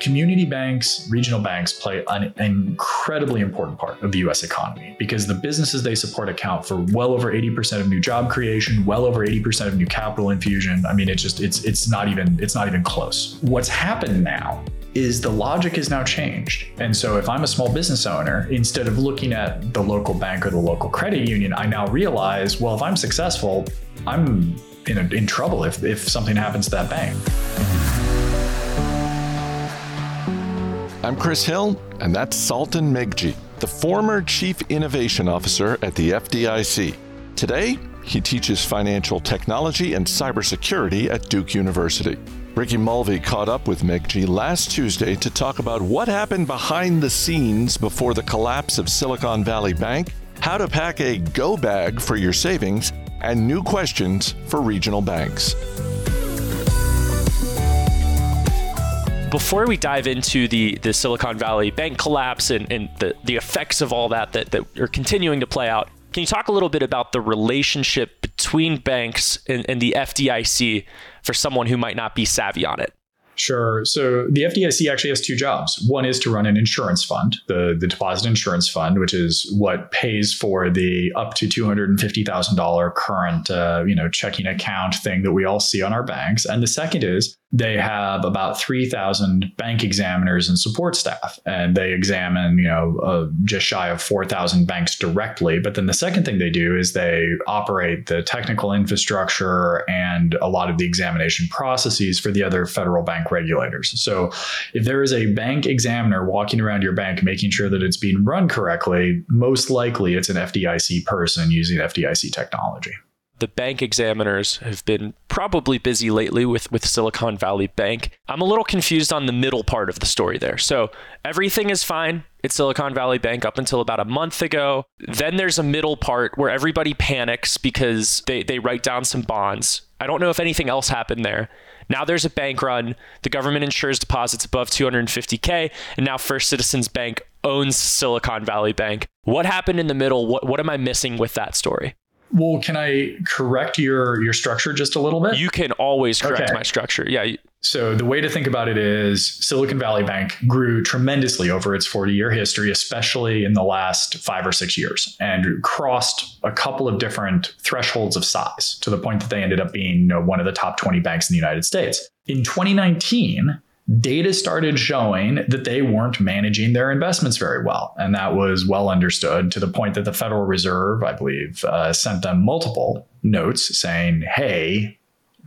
Community banks, regional banks play an incredibly important part of the US economy because the businesses they support account for well over 80% of new job creation, well over 80% of new capital infusion. I mean, it's just it's it's not even it's not even close. What's happened now is the logic is now changed. And so if I'm a small business owner, instead of looking at the local bank or the local credit union, I now realize, well, if I'm successful, I'm in, a, in trouble if, if something happens to that bank. I'm Chris Hill, and that's Sultan Meghji, the former Chief Innovation Officer at the FDIC. Today, he teaches financial technology and cybersecurity at Duke University. Ricky Mulvey caught up with Meghji last Tuesday to talk about what happened behind the scenes before the collapse of Silicon Valley Bank, how to pack a go bag for your savings, and new questions for regional banks. Before we dive into the, the Silicon Valley bank collapse and, and the, the effects of all that, that that are continuing to play out, can you talk a little bit about the relationship between banks and, and the FDIC for someone who might not be savvy on it? Sure. So the FDIC actually has two jobs. One is to run an insurance fund, the, the deposit insurance fund, which is what pays for the up to $250,000 current, uh, you know, checking account thing that we all see on our banks. And the second is they have about 3,000 bank examiners and support staff, and they examine, you know, uh, just shy of 4,000 banks directly. But then the second thing they do is they operate the technical infrastructure and a lot of the examination processes for the other federal bank regulators. So if there is a bank examiner walking around your bank making sure that it's being run correctly, most likely it's an FDIC person using FDIC technology the bank examiners have been probably busy lately with, with Silicon Valley Bank. I'm a little confused on the middle part of the story there. So everything is fine at Silicon Valley Bank up until about a month ago. Then there's a middle part where everybody panics because they, they write down some bonds. I don't know if anything else happened there. Now there's a bank run. The government insures deposits above 250K, and now First Citizens Bank owns Silicon Valley Bank. What happened in the middle? What, what am I missing with that story? Well, can I correct your your structure just a little bit? You can always correct okay. my structure. Yeah. So the way to think about it is Silicon Valley Bank grew tremendously over its 40-year history, especially in the last 5 or 6 years, and crossed a couple of different thresholds of size to the point that they ended up being you know, one of the top 20 banks in the United States. In 2019, data started showing that they weren't managing their investments very well. And that was well understood to the point that the Federal Reserve, I believe, uh, sent them multiple notes saying, hey,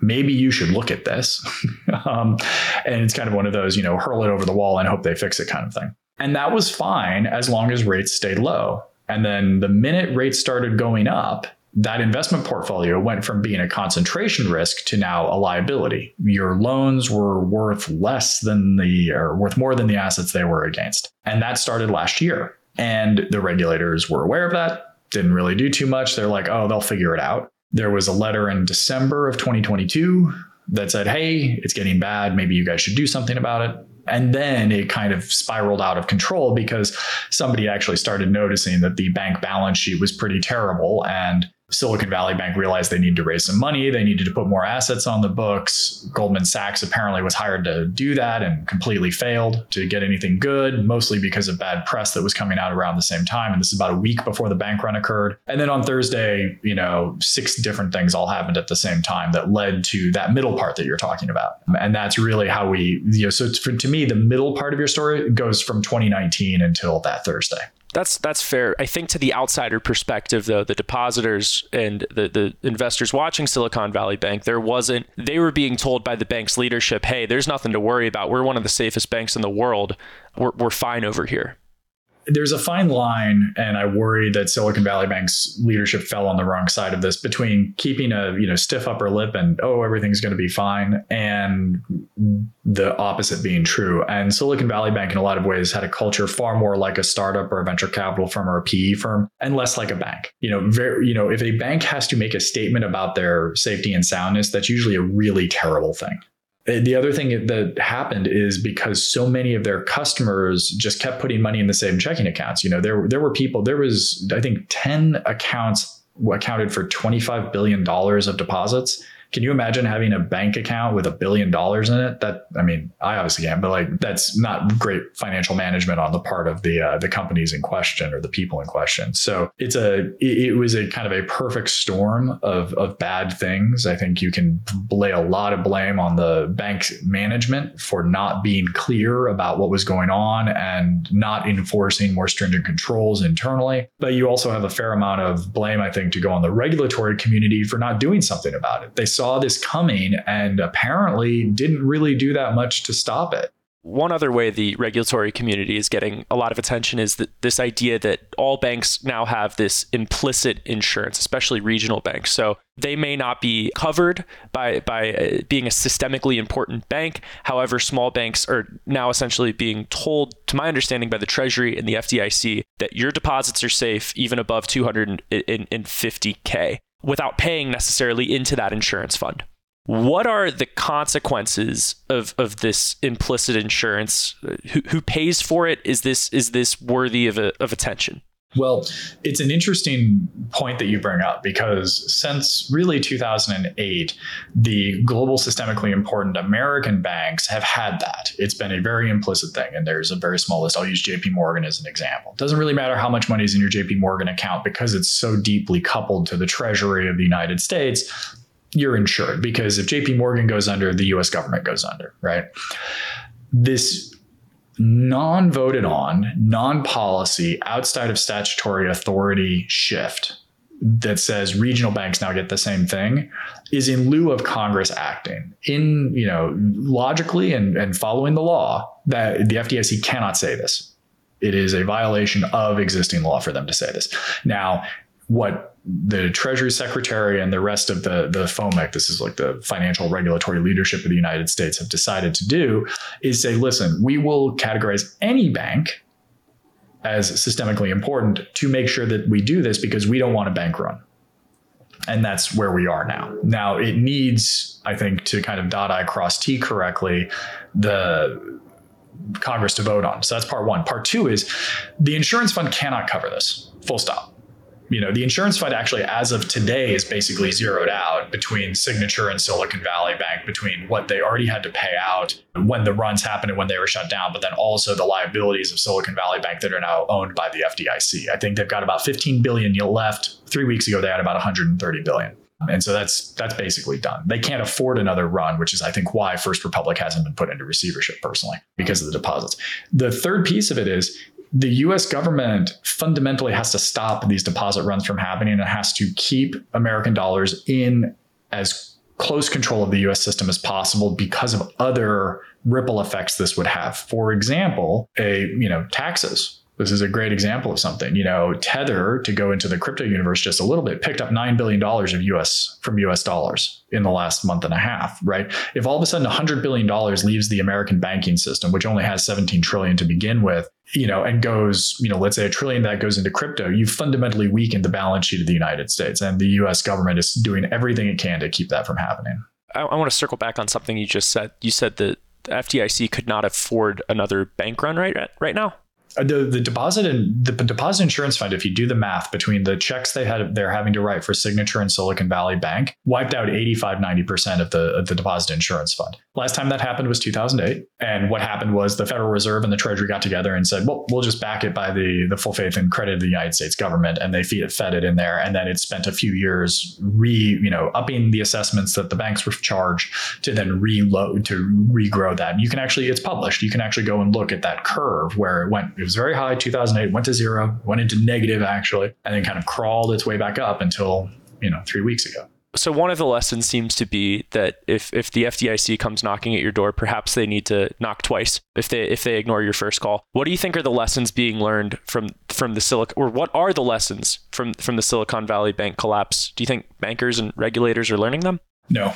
maybe you should look at this. um, and it's kind of one of those, you know, hurl it over the wall and hope they fix it kind of thing. And that was fine as long as rates stayed low. And then the minute rates started going up, that investment portfolio went from being a concentration risk to now a liability. Your loans were worth less than the, or worth more than the assets they were against. And that started last year. And the regulators were aware of that, didn't really do too much. They're like, oh, they'll figure it out. There was a letter in December of 2022 that said, hey, it's getting bad. Maybe you guys should do something about it. And then it kind of spiraled out of control because somebody actually started noticing that the bank balance sheet was pretty terrible and Silicon Valley Bank realized they needed to raise some money. They needed to put more assets on the books. Goldman Sachs apparently was hired to do that and completely failed to get anything good, mostly because of bad press that was coming out around the same time. And this is about a week before the bank run occurred. And then on Thursday, you know, six different things all happened at the same time that led to that middle part that you're talking about. And that's really how we, you know, so for, to me, the middle part of your story goes from 2019 until that Thursday. That's that's fair. I think to the outsider perspective, though, the depositors and the, the investors watching Silicon Valley Bank, there wasn't. They were being told by the bank's leadership, "Hey, there's nothing to worry about. We're one of the safest banks in the world. We're we're fine over here." There's a fine line, and I worry that Silicon Valley Bank's leadership fell on the wrong side of this between keeping a you know stiff upper lip and oh everything's going to be fine, and the opposite being true. And Silicon Valley Bank, in a lot of ways, had a culture far more like a startup or a venture capital firm or a PE firm, and less like a bank. You know, very you know if a bank has to make a statement about their safety and soundness, that's usually a really terrible thing. The other thing that happened is because so many of their customers just kept putting money in the same checking accounts. You know, there there were people. There was I think ten accounts accounted for twenty five billion dollars of deposits Can you imagine having a bank account with a billion dollars in it? That I mean, I obviously can't, but like that's not great financial management on the part of the uh, the companies in question or the people in question. So it's a it, was a kind of a perfect storm of of bad things. I think you can lay a lot of blame on the bank management for not being clear about what was going on and not enforcing more stringent controls internally. But you also have a fair amount of blame, I think, to go on the regulatory community for not doing something about it. They saw this coming and apparently didn't really do that much to stop it. One other way the regulatory community is getting a lot of attention is that this idea that all banks now have this implicit insurance, especially regional banks. So they may not be covered by by uh, being a systemically important bank. However, small banks are now essentially being told, to my understanding, by the Treasury and the FDIC that your deposits are safe even above 250k without paying necessarily into that insurance fund. What are the consequences of, of this implicit insurance? Who, who pays for it? Is this is this worthy of, a, of attention? Well, it's an interesting point that you bring up because since really 2008, the global systemically important American banks have had that. It's been a very implicit thing, and there's a very small list. I'll use JP Morgan as an example. It doesn't really matter how much money is in your JP Morgan account because it's so deeply coupled to the Treasury of the United States. You're insured because if JP Morgan goes under, the US government goes under, right? This non voted on, non policy, outside of statutory authority shift that says regional banks now get the same thing is in lieu of Congress acting in, you know, logically and, and following the law that the FDIC cannot say this. It is a violation of existing law for them to say this. Now, what the Treasury Secretary and the rest of the, the FOMIC, this is like the financial regulatory leadership of the United States, have decided to do is say, listen, we will categorize any bank as systemically important to make sure that we do this because we don't want a bank run. And that's where we are now. Now, it needs, I think, to kind of dot I cross T correctly, the Congress to vote on. So that's part one. Part two is the insurance fund cannot cover this, full stop you know, the insurance fund actually, as of today, is basically zeroed out between Signature and Silicon Valley Bank, between what they already had to pay out when the runs happened and when they were shut down, but then also the liabilities of Silicon Valley Bank that are now owned by the FDIC. I think they've got about 15 billion left. Three weeks ago, they had about 130 billion. And so that's that's basically done. They can't afford another run, which is I think why First Republic hasn't been put into receivership personally because of the deposits. The third piece of it is the US government fundamentally has to stop these deposit runs from happening and has to keep American dollars in as close control of the US system as possible because of other ripple effects this would have. For example, a you know taxes this is a great example of something. You know, Tether, to go into the crypto universe just a little bit, picked up $9 billion of US from US dollars in the last month and a half, right? If all of a sudden $100 billion leaves the American banking system, which only has 17 trillion to begin with, you know, and goes, you know, let's say a trillion that goes into crypto, you fundamentally weaken the balance sheet of the United States. And the US government is doing everything it can to keep that from happening. I, I want to circle back on something you just said. You said that the FDIC could not afford another bank run right right now. Uh, the the deposit and the deposit insurance fund, if you do the math between the checks they had they're having to write for Signature and Silicon Valley Bank, wiped out 85, 90% of the of the deposit insurance fund. Last time that happened was 2008. And what happened was the Federal Reserve and the Treasury got together and said, well, we'll just back it by the, the full faith and credit of the United States government. And they fed it in there. And then it spent a few years re, you know, upping the assessments that the banks were charged to then reload, to regrow that. You can actually, it's published. You can actually go and look at that curve where it went, it was very high, 2008, went to zero, went into negative actually, and then kind of crawled its way back up until, you know, three weeks ago so one of the lessons seems to be that if if the FDIC comes knocking at your door, perhaps they need to knock twice if they if they ignore your first call. What do you think are the lessons being learned from from the Silicon or what are the lessons from from the Silicon Valley Bank collapse? Do you think bankers and regulators are learning them? No.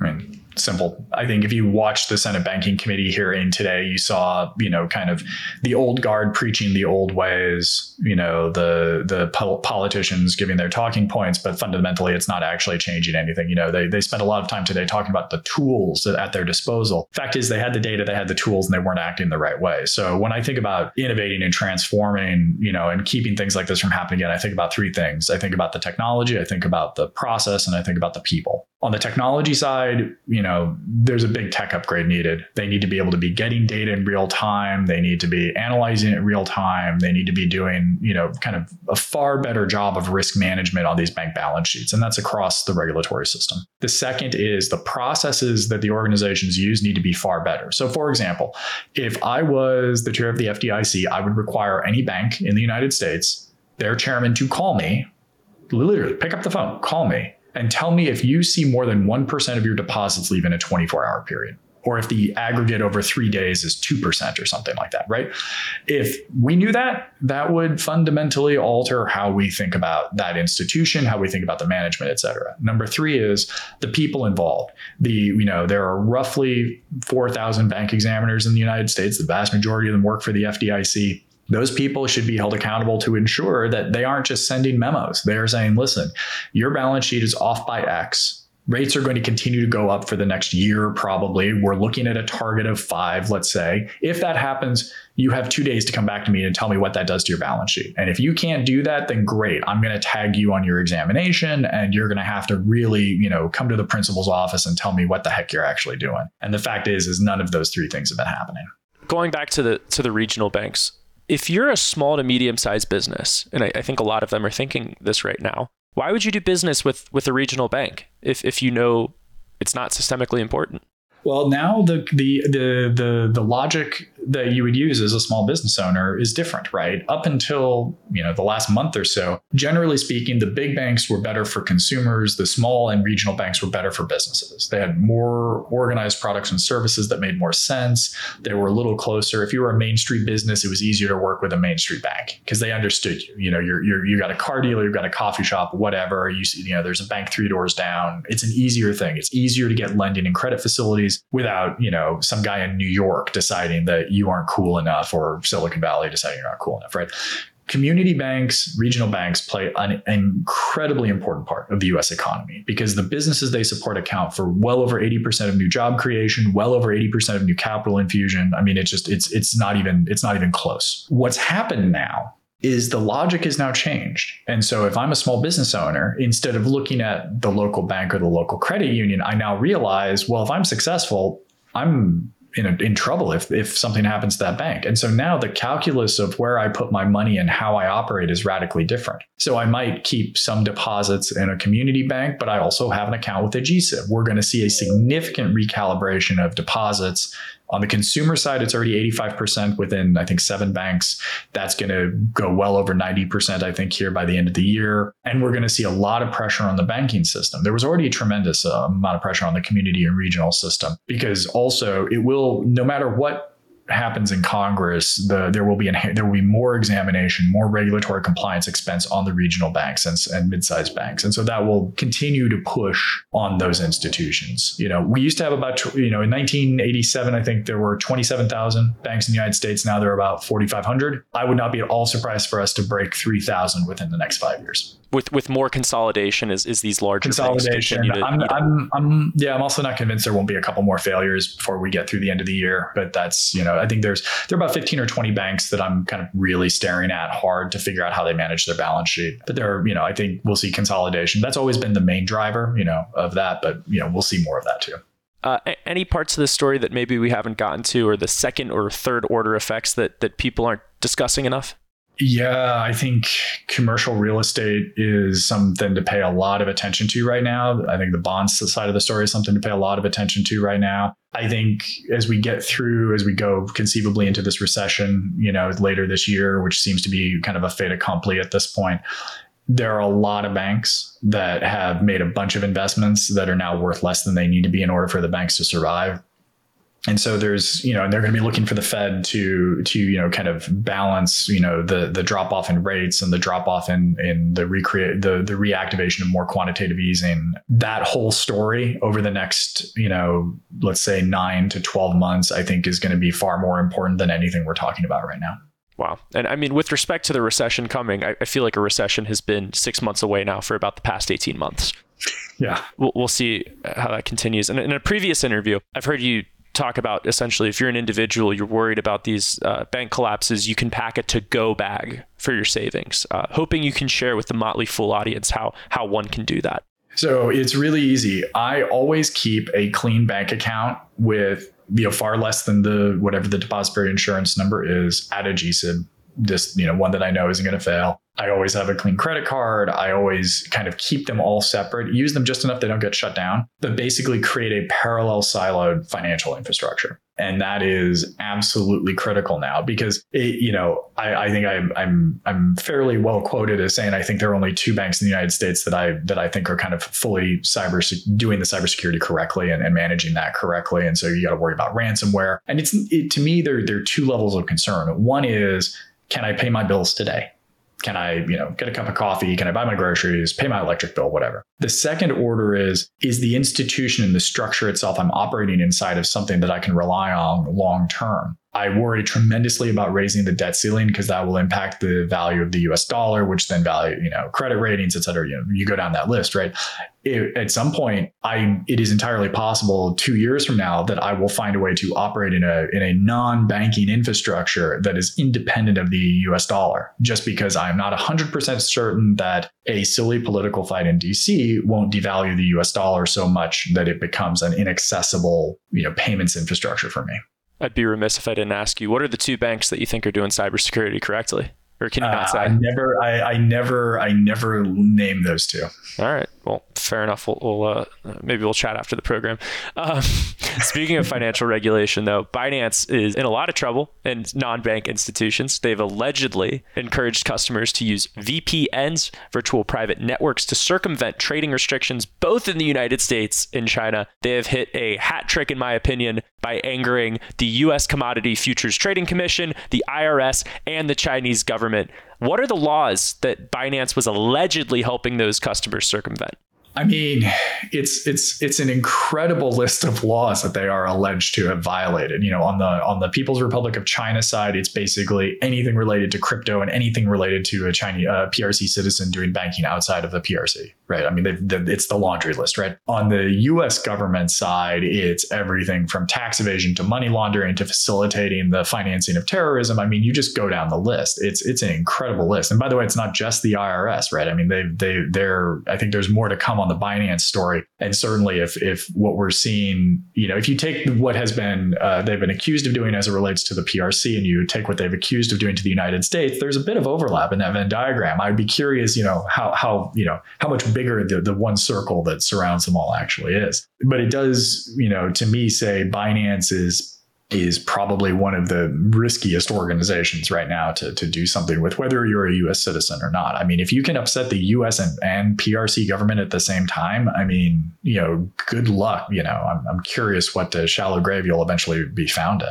I mean, simple. I think if you watched the Senate Banking Committee hearing today, you saw, you know, kind of the old guard preaching the old ways, you know, the the politicians giving their talking points, but fundamentally it's not actually changing anything. You know, they they spent a lot of time today talking about the tools at their disposal. Fact is they had the data, they had the tools and they weren't acting the right way. So when I think about innovating and transforming, you know, and keeping things like this from happening again, I think about three things. I think about the technology, I think about the process, and I think about the people On the technology side, you know, there's a big tech upgrade needed. They need to be able to be getting data in real time. They need to be analyzing it in real time. They need to be doing, you know, kind of a far better job of risk management on these bank balance sheets. And that's across the regulatory system. The second is the processes that the organizations use need to be far better. So, for example, if I was the chair of the FDIC, I would require any bank in the United States, their chairman to call me, literally pick up the phone, call me and tell me if you see more than 1% of your deposits leave in a 24 hour period or if the aggregate over three days is 2% or something like that, right? If we knew that, that would fundamentally alter how we think about that institution, how we think about the management, et cetera. Number three is the people involved. The, you know, there are roughly 4,000 bank examiners in the United States. The vast majority of them work for the FDIC those people should be held accountable to ensure that they aren't just sending memos. They're saying, listen, your balance sheet is off by X. Rates are going to continue to go up for the next year, probably. We're looking at a target of five, let's say. If that happens, you have two days to come back to me and tell me what that does to your balance sheet. And if you can't do that, then great. I'm going to tag you on your examination and you're going to have to really, you know, come to the principal's office and tell me what the heck you're actually doing. And the fact is, is none of those three things have been happening. Going back to the to the regional banks, if you're a small to medium sized business, and I, I, think a lot of them are thinking this right now, why would you do business with with a regional bank if if you know it's not systemically important? Well, now the the the the the logic that you would use as a small business owner is different, right? Up until, you know, the last month or so, generally speaking, the big banks were better for consumers, the small and regional banks were better for businesses. They had more organized products and services that made more sense. They were a little closer. If you were a Main Street business, it was easier to work with a Main Street bank because they understood you. You know, you're, you're you got a car dealer, you've got a coffee shop, whatever. You see, you know, there's a bank three doors down. It's an easier thing. It's easier to get lending and credit facilities without, you know, some guy in New York deciding that you aren't cool enough or Silicon Valley deciding you're not cool enough, right? Community banks, regional banks play an incredibly important part of the US economy because the businesses they support account for well over 80% of new job creation, well over 80% of new capital infusion. I mean, it's just it's it's not even it's not even close. What's happened now is the logic is now changed. And so if I'm a small business owner, instead of looking at the local bank or the local credit union, I now realize, well, if I'm successful, I'm in, in trouble if, if something happens to that bank. And so now the calculus of where I put my money and how I operate is radically different. So I might keep some deposits in a community bank, but I also have an account with a GSIB. We're going to see a significant recalibration of deposits on the consumer side, it's already 85% within, I think, seven banks. That's going to go well over 90%, I think, here by the end of the year. And we're going to see a lot of pressure on the banking system. There was already a tremendous uh, amount of pressure on the community and regional system because also it will, no matter what happens in Congress, the, there will be there will be more examination, more regulatory compliance expense on the regional banks and, and mid-sized banks, and so that will continue to push on those institutions. You know, we used to have about you know in 1987, I think there were 27,000 banks in the United States. Now there are about 4,500. I would not be at all surprised for us to break 3,000 within the next five years with with more consolidation is is these larger consolidation. To, I'm, I'm, I'm, yeah, I'm also not convinced there won't be a couple more failures before we get through the end of the year. But that's you know, I think there's there are about 15 or 20 banks that I'm kind of really staring at hard to figure out how they manage their balance sheet. But there are you know, I think we'll see consolidation. That's always been the main driver, you know, of that. But you know, we'll see more of that too. Uh, any parts of the story that maybe we haven't gotten to, or the second or third order effects that that people aren't discussing enough? Yeah, I think commercial real estate is something to pay a lot of attention to right now. I think the bonds side of the story is something to pay a lot of attention to right now. I think as we get through, as we go conceivably into this recession, you know, later this year, which seems to be kind of a fait accompli at this point, there are a lot of banks that have made a bunch of investments that are now worth less than they need to be in order for the banks to survive and so there's you know and they're going to be looking for the fed to to you know kind of balance you know the the drop off in rates and the drop off in in the recreate the the reactivation of more quantitative easing that whole story over the next you know let's say 9 to 12 months i think is going to be far more important than anything we're talking about right now Wow. And I mean, with respect to the recession coming, I, I, feel like a recession has been six months away now for about the past 18 months. Yeah. We'll, we'll see how that continues. And in a previous interview, I've heard you talk about essentially if you're an individual, you're worried about these uh, bank collapses, you can pack a to go bag for your savings. Uh, hoping you can share with the Motley Fool audience how how one can do that. So it's really easy. I always keep a clean bank account with you know far less than the whatever the depository insurance number is at a GSIB. Just you know one that I know isn't going to fail. I always have a clean credit card. I always kind of keep them all separate, use them just enough they don't get shut down, but basically create a parallel siloed financial infrastructure. And that is absolutely critical now because it, you know I, I think I'm I'm I'm fairly well quoted as saying I think there are only two banks in the United States that I that I think are kind of fully cyber doing the cybersecurity correctly and, and managing that correctly. And so you got to worry about ransomware. And it's it, to me there there are two levels of concern. One is can I pay my bills today? Can I, you know, get a cup of coffee? Can I buy my groceries, pay my electric bill, whatever? The second order is is the institution and the structure itself I'm operating inside of something that I can rely on long term. I worry tremendously about raising the debt ceiling because that will impact the value of the US dollar, which then value, you know, credit ratings, et cetera. You know, you go down that list, right? It, at some point, I it is entirely possible two years from now that I will find a way to operate in a in a non-banking infrastructure that is independent of the US dollar, just because I'm not 100% certain that a silly political fight in DC won't devalue the US dollar so much that it becomes an inaccessible, you know, payments infrastructure for me. I'd be remiss if I didn't ask you, what are the two banks that you think are doing cybersecurity correctly? Or can you not uh, say? I never, I, I never, I never name those two. All right. Well, fair enough. We'll, we'll uh, maybe we'll chat after the program. Um, speaking of financial regulation, though, Binance is in a lot of trouble in non-bank institutions. They've allegedly encouraged customers to use VPNs, virtual private networks, to circumvent trading restrictions both in the United States and China. They have hit a hat trick, in my opinion, by angering the U.S. Commodity Futures Trading Commission, the IRS, and the Chinese government. What are the laws that Binance was allegedly helping those customers circumvent? I mean, it's it's it's an incredible list of laws that they are alleged to have violated. You know, on the on the People's Republic of China side, it's basically anything related to crypto and anything related to a Chinese uh, PRC citizen doing banking outside of the PRC, right? I mean, it's the laundry list, right? On the U.S. government side, it's everything from tax evasion to money laundering to facilitating the financing of terrorism. I mean, you just go down the list. It's it's an incredible list. And by the way, it's not just the IRS, right? I mean, they they they're I think there's more to come on on the Binance story. And certainly, if if what we're seeing, you know, if you take what has been uh, they've been accused of doing as it relates to the PRC, and you take what they've accused of doing to the United States, there's a bit of overlap in that Venn diagram. I'd be curious, you know, how how you know how much bigger the the one circle that surrounds them all actually is. But it does, you know, to me say Binance is is probably one of the riskiest organizations right now to, to do something with, whether you're a US citizen or not. I mean, if you can upset the US and, and PRC government at the same time, I mean, you know, good luck. You know, I'm, I'm curious what the shallow grave you'll eventually be found in.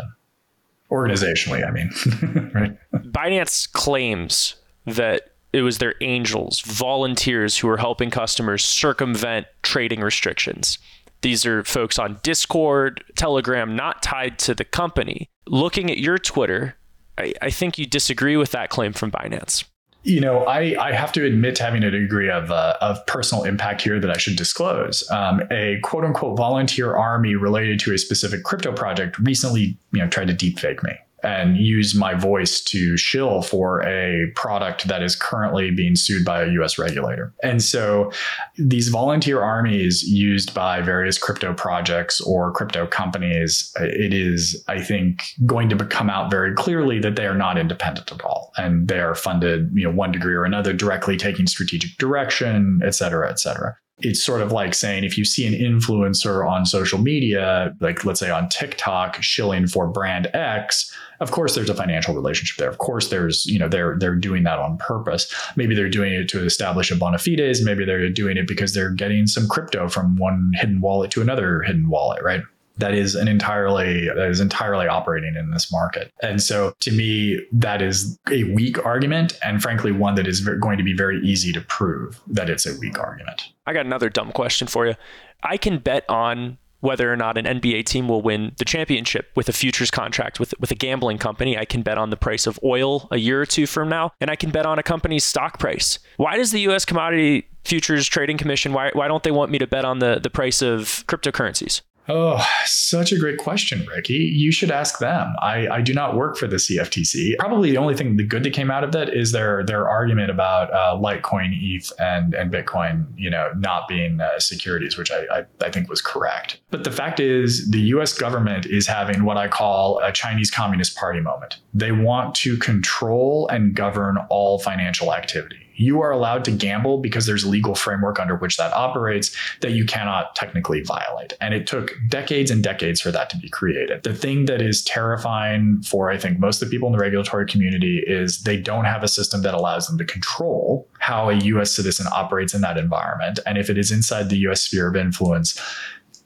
Organizationally, I mean, right? Binance claims that it was their angels, volunteers who were helping customers circumvent trading restrictions. These are folks on Discord, Telegram, not tied to the company. Looking at your Twitter, I, I think you disagree with that claim from Binance. You know, I, I have to admit to having a degree of, uh, of personal impact here that I should disclose. Um, a quote unquote volunteer army related to a specific crypto project recently, you know, tried to deepfake me and use my voice to shill for a product that is currently being sued by a US regulator. And so these volunteer armies used by various crypto projects or crypto companies, it is, I think, going to come out very clearly that they are not independent at all. And they are funded, you know, one degree or another, directly taking strategic direction, et cetera, et cetera it's sort of like saying if you see an influencer on social media, like let's say on TikTok, shilling for brand X, of course there's a financial relationship there. Of course there's, you know, they're they're doing that on purpose. Maybe they're doing it to establish a bona fides. Maybe they're doing it because they're getting some crypto from one hidden wallet to another hidden wallet, right? That is an entirely that is entirely operating in this market. And so to me that is a weak argument and frankly one that is going to be very easy to prove that it's a weak argument. I got another dumb question for you. I can bet on whether or not an NBA team will win the championship with a futures contract with, with a gambling company. I can bet on the price of oil a year or two from now, and I can bet on a company's stock price. Why does the US Commodity Futures Trading Commission, why, why don't they want me to bet on the, the price of cryptocurrencies? Oh, such a great question, Ricky. You should ask them. I, I do not work for the CFTC. Probably the only thing the good that came out of that is their their argument about uh, Litecoin, ETH, and and Bitcoin, you know, not being uh, securities, which I, I I think was correct. But the fact is, the U.S. government is having what I call a Chinese Communist Party moment. They want to control and govern all financial activity you are allowed to gamble because there's a legal framework under which that operates that you cannot technically violate. And it took decades and decades for that to be created. The thing that is terrifying for, I think, most of the people in the regulatory community is they don't have a system that allows them to control how a US citizen operates in that environment. And if it is inside the US sphere of influence,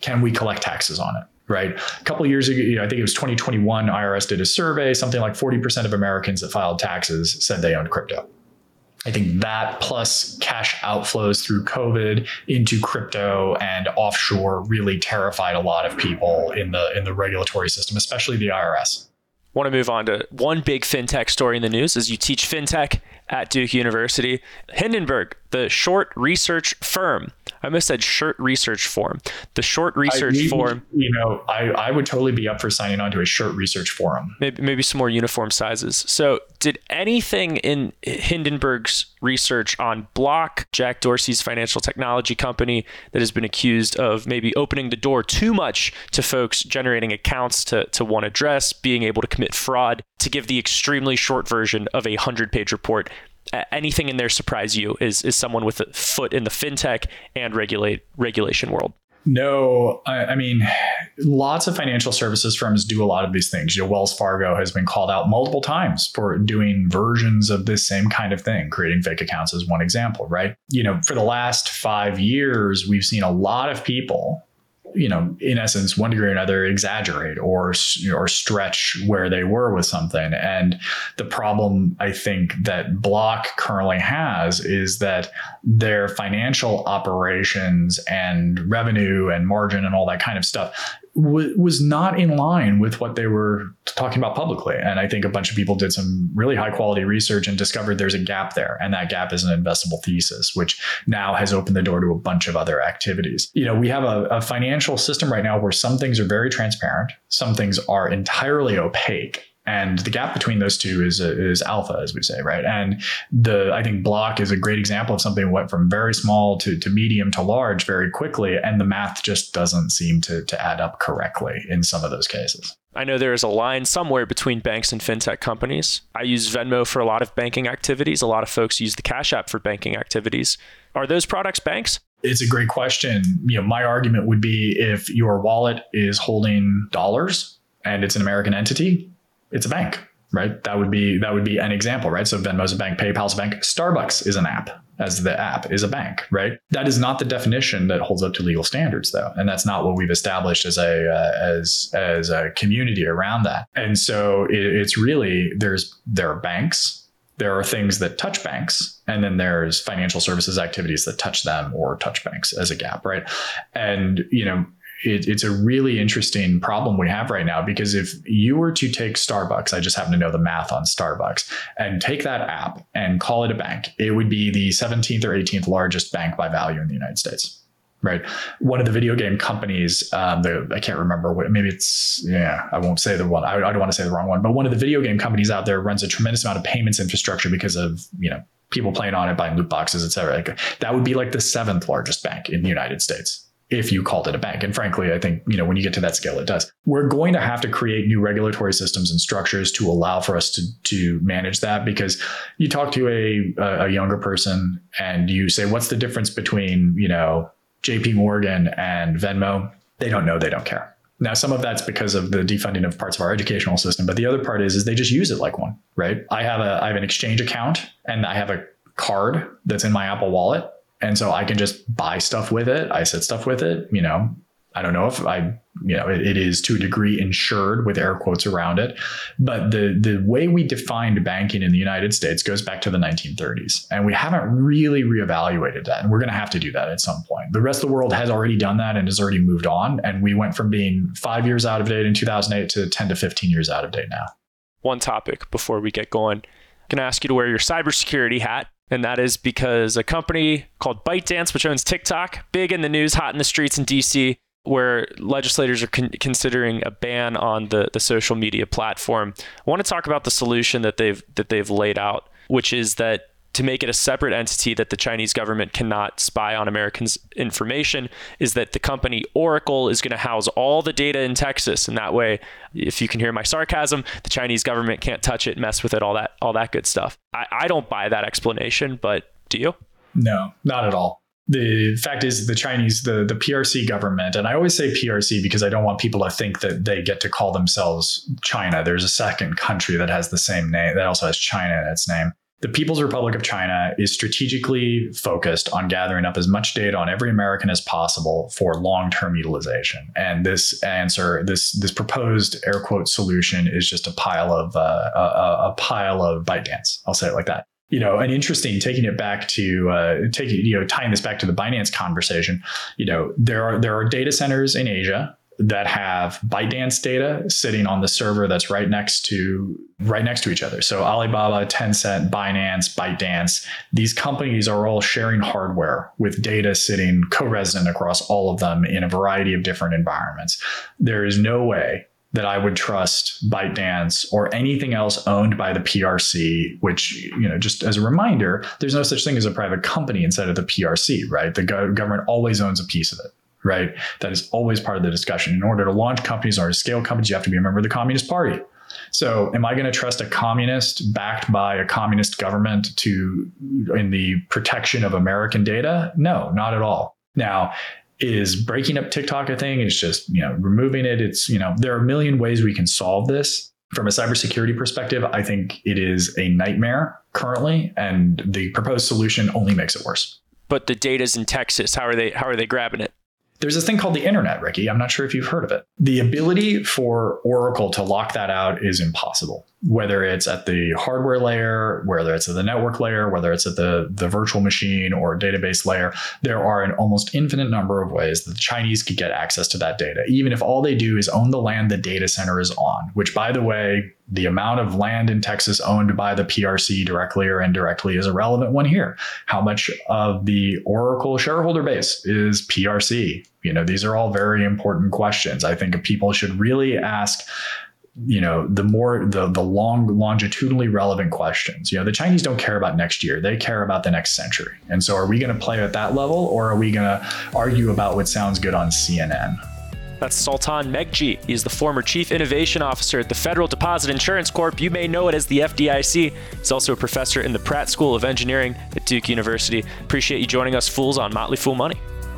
can we collect taxes on it? right? A couple years ago, you know, I think it was 2021, IRS did a survey. Something like 40% of Americans that filed taxes said they owned crypto. I think that plus cash outflows through COVID into crypto and offshore really terrified a lot of people in the in the regulatory system, especially the IRS. Want to move on to one big fintech story in the news as you teach fintech at Duke University. Hindenburg, the short research firm. I almost said shirt research forum. The short research I, forum. You know, I, I would totally be up for signing on to a shirt research forum. Maybe, maybe some more uniform sizes. So, did anything in Hindenburg's research on Block, Jack Dorsey's financial technology company that has been accused of maybe opening the door too much to folks generating accounts to, to one address, being able to commit fraud, to give the extremely short version of a 100 page report anything in there surprise you is is someone with a foot in the fintech and regulate regulation world no, I, I, mean, lots of financial services firms do a lot of these things. You know, Wells Fargo has been called out multiple times for doing versions of this same kind of thing, creating fake accounts as one example, right? You know, for the last five years, we've seen a lot of people you know, in essence, one degree or another, exaggerate or or stretch where they were with something. And the problem I think that Block currently has is that their financial operations and revenue and margin and all that kind of stuff w- was not in line with what they were talking about publicly. And I think a bunch of people did some really high quality research and discovered there's a gap there. And that gap is an investable thesis, which now has opened the door to a bunch of other activities. You know, we have a, a financial system right now where some things are very transparent, some things are entirely opaque and the gap between those two is is alpha as we say right and the i think block is a great example of something that went from very small to, to medium to large very quickly and the math just doesn't seem to, to add up correctly in some of those cases I know there is a line somewhere between banks and fintech companies. I use Venmo for a lot of banking activities. A lot of folks use the Cash App for banking activities. Are those products banks? It's a great question. You know, my argument would be if your wallet is holding dollars and it's an American entity, it's a bank, right? That would be that would be an example, right? So Venmo's a bank, PayPal's a bank, Starbucks is an app, as the app is a bank, right? That is not the definition that holds up to legal standards, though, and that's not what we've established as a uh, as as a community around that. And so it, it's really there's there are banks. There are things that touch banks, and then there's financial services activities that touch them or touch banks as a gap, right? And you know, it, it's a really interesting problem we have right now because if you were to take Starbucks, I just happen to know the math on Starbucks, and take that app and call it a bank, it would be the 17th or 18th largest bank by value in the United States. Right. One of the video game companies, um, the, I can't remember what, maybe it's, yeah, I won't say the one, I, I don't want to say the wrong one, but one of the video game companies out there runs a tremendous amount of payments infrastructure because of, you know, people playing on it, buying loot boxes, et cetera. Like, that would be like the seventh largest bank in the United States if you called it a bank. And frankly, I think, you know, when you get to that scale, it does. We're going to have to create new regulatory systems and structures to allow for us to, to manage that because you talk to a, a younger person and you say, what's the difference between, you know, JP Morgan and Venmo? They don't know, they don't care. Now, some of that's because of the defunding of parts of our educational system, but the other part is, is they just use it like one, right? I have a, I have an exchange account and I have a card that's in my Apple wallet and so I can just buy stuff with it. I set stuff with it. You know, I don't know if I, you know, it, it is to a degree insured with air quotes around it. But the the way we defined banking in the United States goes back to the 1930s, and we haven't really reevaluated that. And we're going to have to do that at some point. The rest of the world has already done that and has already moved on. And we went from being five years out of date in 2008 to 10 to 15 years out of date now. One topic before we get going. I'm going to ask you to wear your cybersecurity hat and that is because a company called ByteDance, which owns TikTok, big in the news, hot in the streets in DC, where legislators are con- considering a ban on the, the social media platform. I want to talk about the solution that they've that they've laid out, which is that to make it a separate entity that the Chinese government cannot spy on Americans' information is that the company Oracle is going to house all the data in Texas, and that way, if you can hear my sarcasm, the Chinese government can't touch it, mess with it, all that, all that good stuff. I, I don't buy that explanation, but do you? No, not at all the fact is the Chinese, the, the PRC government, and I always say PRC because I don't want people to think that they get to call themselves China. There's a second country that has the same name, that also has China in its name. The People's Republic of China is strategically focused on gathering up as much data on every American as possible for long-term utilization. And this answer, this this proposed air quote solution, is just a pile of uh, a, a pile of ByteDance. I'll say it like that you know, an interesting taking it back to uh, taking you know tying this back to the Binance conversation. You know, there are there are data centers in Asia that have ByteDance data sitting on the server that's right next to right next to each other. So Alibaba, Tencent, Binance, ByteDance, these companies are all sharing hardware with data sitting co-resident across all of them in a variety of different environments. There is no way that I would trust ByteDance or anything else owned by the PRC, which, you know, just as a reminder, there's no such thing as a private company inside of the PRC, right? The go- government always owns a piece of it, right? That is always part of the discussion. In order to launch companies or to scale companies, you have to be a member of the Communist Party. So, am I going to trust a communist backed by a communist government to in the protection of American data? No, not at all. Now, is breaking up TikTok a thing? It's just, you know, removing it. It's, you know, there are a million ways we can solve this. From a cybersecurity perspective, I think it is a nightmare currently, and the proposed solution only makes it worse. But the data's in Texas. How are they how are they grabbing it? There's this thing called the internet, Ricky. I'm not sure if you've heard of it. The ability for Oracle to lock that out is impossible whether it's at the hardware layer, whether it's at the network layer, whether it's at the, the virtual machine or database layer, there are an almost infinite number of ways that the Chinese could get access to that data, even if all they do is own the land the data center is on, which, by the way, the amount of land in Texas owned by the PRC directly or indirectly is a relevant one here. How much of the Oracle shareholder base is PRC? You know, these are all very important questions. I think people should really ask you know the more the the long longitudinally relevant questions you know the chinese don't care about next year they care about the next century and so are we going to play at that level or are we going to argue about what sounds good on cnn that's Sultan Meghji. He's the former Chief Innovation Officer at the Federal Deposit Insurance Corp. You may know it as the FDIC. He's also a professor in the Pratt School of Engineering at Duke University. Appreciate you joining us, fools, on Motley Fool Money.